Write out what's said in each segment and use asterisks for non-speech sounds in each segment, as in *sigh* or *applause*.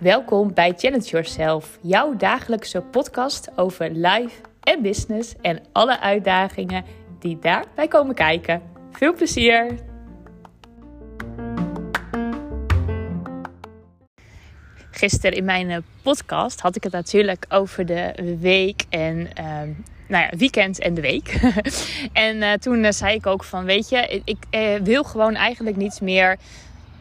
Welkom bij Challenge Yourself, jouw dagelijkse podcast over life en business en alle uitdagingen die daarbij komen kijken. Veel plezier! Gisteren in mijn eh, podcast had ik het natuurlijk over de week en uh, nou ja, weekend en de week. *laughs* en uh, toen uh, zei ik ook van, weet je, ik wil gewoon eigenlijk niets meer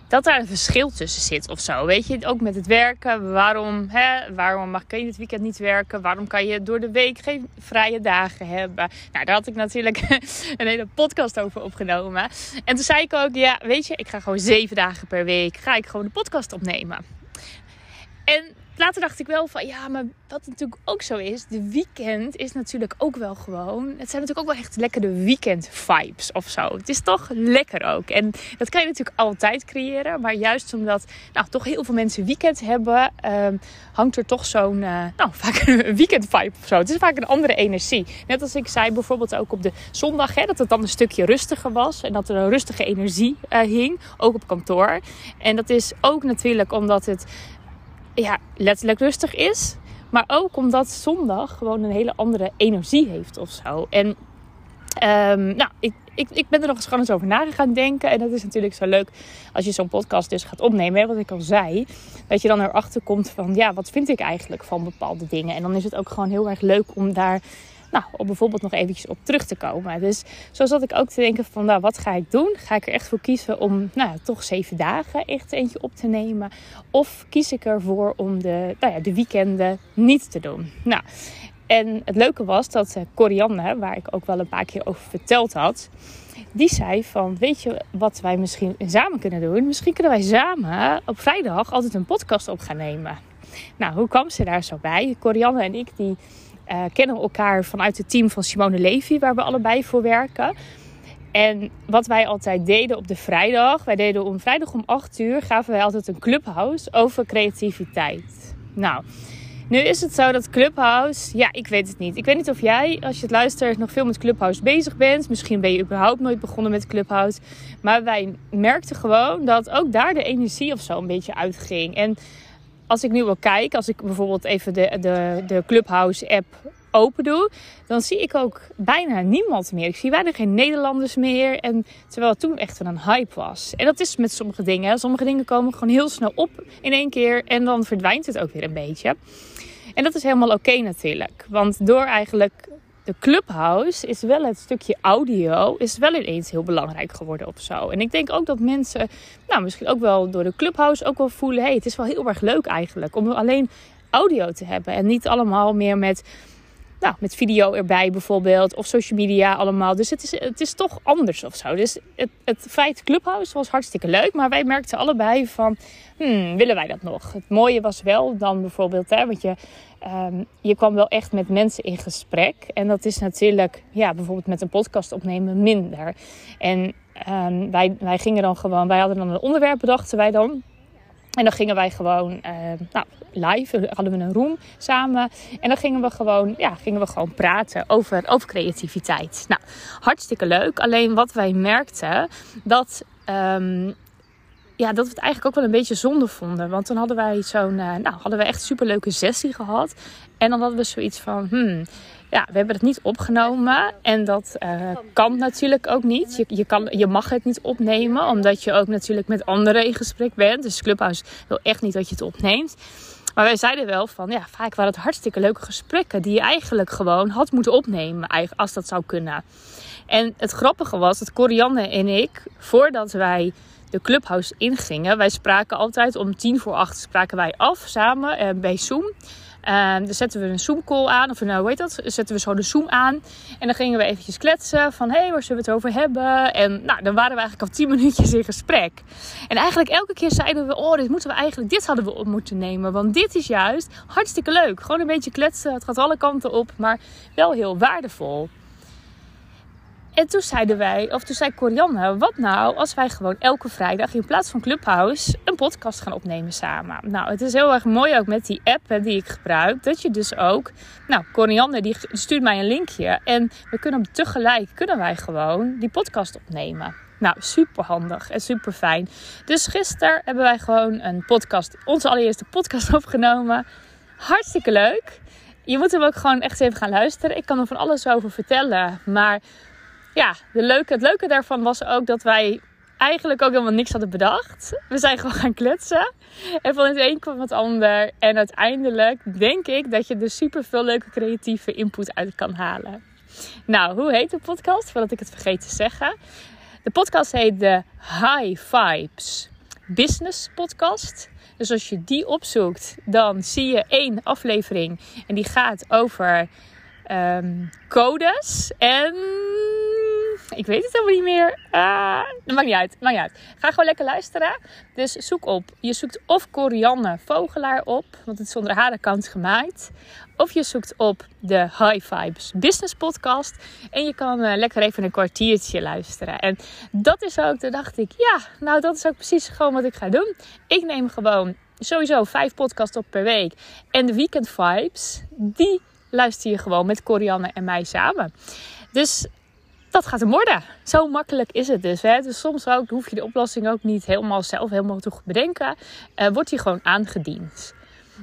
dat daar een verschil tussen zit of zo. Weet je, ook met het werken. Waarom, hè, waarom mag je het weekend niet werken? Waarom kan je door de week geen vrije dagen hebben? Nou, daar had ik natuurlijk *laughs* een hele podcast over opgenomen. En toen zei ik ook, ja, weet je, ik ga gewoon zeven dagen per week, ga ik gewoon de podcast opnemen. En later dacht ik wel van ja, maar wat natuurlijk ook zo is, de weekend is natuurlijk ook wel gewoon. Het zijn natuurlijk ook wel echt lekkere weekend vibes of zo. Het is toch lekker ook. En dat kan je natuurlijk altijd creëren, maar juist omdat nou toch heel veel mensen weekend hebben, um, hangt er toch zo'n uh, nou *laughs* vaak een weekend vibe of zo. Het is vaak een andere energie. Net als ik zei bijvoorbeeld ook op de zondag hè, dat het dan een stukje rustiger was en dat er een rustige energie uh, hing, ook op kantoor. En dat is ook natuurlijk omdat het ja, letterlijk rustig is. Maar ook omdat zondag gewoon een hele andere energie heeft of zo. En um, nou, ik, ik, ik ben er nog eens gewoon eens over na gaan denken. En dat is natuurlijk zo leuk als je zo'n podcast dus gaat opnemen. Hè, wat ik al zei. Dat je dan erachter komt van, ja, wat vind ik eigenlijk van bepaalde dingen. En dan is het ook gewoon heel erg leuk om daar nou, om bijvoorbeeld nog eventjes op terug te komen. Dus zo zat ik ook te denken van, nou, wat ga ik doen? Ga ik er echt voor kiezen om, nou, toch zeven dagen echt eentje op te nemen? Of kies ik ervoor om de, nou ja, de weekenden niet te doen? Nou, en het leuke was dat uh, Corianne, waar ik ook wel een paar keer over verteld had, die zei van, weet je wat wij misschien samen kunnen doen? Misschien kunnen wij samen op vrijdag altijd een podcast op gaan nemen. Nou, hoe kwam ze daar zo bij? Corianne en ik, die uh, kennen elkaar vanuit het team van Simone Levy, waar we allebei voor werken. En wat wij altijd deden op de vrijdag, wij deden om vrijdag om 8 uur, gaven wij altijd een clubhouse over creativiteit. Nou, nu is het zo dat Clubhouse, ja, ik weet het niet. Ik weet niet of jij, als je het luistert, nog veel met Clubhouse bezig bent. Misschien ben je überhaupt nooit begonnen met Clubhouse. Maar wij merkten gewoon dat ook daar de energie of zo een beetje uitging. En als ik nu wel kijk, als ik bijvoorbeeld even de, de, de Clubhouse app open doe, dan zie ik ook bijna niemand meer. Ik zie bijna geen Nederlanders meer. En terwijl het toen echt een hype was. En dat is met sommige dingen. Sommige dingen komen gewoon heel snel op in één keer en dan verdwijnt het ook weer een beetje. En dat is helemaal oké natuurlijk. Want door eigenlijk de clubhouse is wel het stukje audio is wel ineens heel belangrijk geworden of zo. En ik denk ook dat mensen, nou misschien ook wel door de clubhouse ook wel voelen, hey, het is wel heel erg leuk eigenlijk om alleen audio te hebben en niet allemaal meer met nou, met video erbij bijvoorbeeld. Of social media allemaal. Dus het is, het is toch anders of zo. Dus het, het feit Clubhouse was hartstikke leuk. Maar wij merkten allebei van, hmm, willen wij dat nog? Het mooie was wel dan bijvoorbeeld, hè, want je, um, je kwam wel echt met mensen in gesprek. En dat is natuurlijk, ja, bijvoorbeeld met een podcast opnemen minder. En um, wij, wij gingen dan gewoon, wij hadden dan een onderwerp bedachten wij dan. En dan gingen wij gewoon uh, nou, live, hadden we een room samen. En dan gingen we gewoon, ja, gingen we gewoon praten over, over creativiteit. Nou, hartstikke leuk. Alleen wat wij merkten, dat, um, ja, dat we het eigenlijk ook wel een beetje zonde vonden. Want toen hadden wij zo'n, uh, nou, hadden we echt superleuke sessie gehad. En dan hadden we zoiets van, hmm, ja, we hebben het niet opgenomen. En dat uh, kan natuurlijk ook niet. Je, je, kan, je mag het niet opnemen, omdat je ook natuurlijk met anderen in gesprek bent. Dus Clubhouse wil echt niet dat je het opneemt. Maar wij zeiden wel van, ja, vaak waren het hartstikke leuke gesprekken die je eigenlijk gewoon had moeten opnemen, als dat zou kunnen. En het grappige was dat Corianne en ik, voordat wij de clubhouse ingingen, wij spraken altijd om tien voor acht spraken wij af samen uh, bij Zoom. Uh, dan zetten we een Zoom-call aan, of nou, hoe heet dat? Zetten we zo de Zoom aan. En dan gingen we eventjes kletsen van, hé, hey, waar zullen we het over hebben? En nou, dan waren we eigenlijk al tien *laughs* minuutjes in gesprek. En eigenlijk elke keer zeiden we, oh, dit moeten we eigenlijk, dit hadden we op moeten nemen. Want dit is juist hartstikke leuk. Gewoon een beetje kletsen, het gaat alle kanten op, maar wel heel waardevol. En toen zeiden wij, of toen zei Corianne, wat nou als wij gewoon elke vrijdag in plaats van Clubhouse een podcast gaan opnemen samen. Nou, het is heel erg mooi ook met die app hè, die ik gebruik, dat je dus ook, nou, Corianne die stuurt mij een linkje en we kunnen tegelijk, kunnen wij gewoon die podcast opnemen. Nou, super handig en super fijn. Dus gisteren hebben wij gewoon een podcast, onze allereerste podcast *laughs* opgenomen. Hartstikke leuk. Je moet hem ook gewoon echt even gaan luisteren. Ik kan er van alles over vertellen. Maar ja, de leuke, het leuke daarvan was ook dat wij eigenlijk ook helemaal niks hadden bedacht. We zijn *laughs* gewoon gaan klutsen. En van het een kwam het ander. En uiteindelijk denk ik dat je er super veel leuke creatieve input uit kan halen. Nou, hoe heet de podcast? Voordat ik het vergeet te zeggen. De podcast heet de High Vibes Business Podcast. Dus als je die opzoekt, dan zie je één aflevering. En die gaat over um, codes en *laughs* ik weet het helemaal niet meer. Uh, dat maakt niet uit. Maakt niet uit. Ga gewoon lekker luisteren. Dus zoek op. Je zoekt of Corianne Vogelaar op. Want het is onder haar account gemaakt. Of je zoekt op de High Vibes Business Podcast. En je kan uh, lekker even een kwartiertje luisteren. En dat is ook, toen dacht ik, ja, nou dat is ook precies gewoon wat ik ga doen. Ik neem gewoon sowieso vijf podcasts op per week. En de weekend vibes, die luister je gewoon met Corianne en mij samen. Dus dat gaat hem worden. Zo makkelijk is het dus. Dus soms ook, hoef je de oplossing ook niet helemaal zelf helemaal te bedenken. Uh, wordt die gewoon aangediend.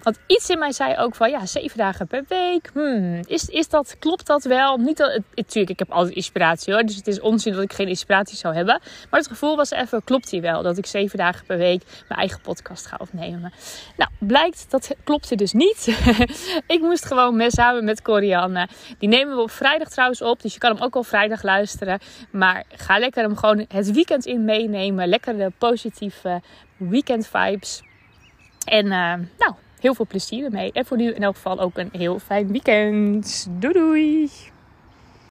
Want iets in mij zei ook van ja, zeven dagen per week. Hmm, is, is dat, klopt dat wel? Niet dat, natuurlijk, ik heb altijd inspiratie hoor. Dus het is onzin dat ik geen inspiratie zou hebben. Maar het gevoel was even, klopt die wel? Dat ik zeven dagen per week mijn eigen podcast ga opnemen. Nou, blijkt dat klopte dus niet. *laughs* ik moest gewoon met, samen met Corianne. Die nemen we op vrijdag trouwens op. Dus je kan hem ook al vrijdag luisteren. Maar ga lekker hem gewoon het weekend in meenemen. Lekker de positieve weekend vibes. En uh, nou, heel veel plezier ermee. En voor nu in elk geval ook een heel fijn weekend. Doei doei!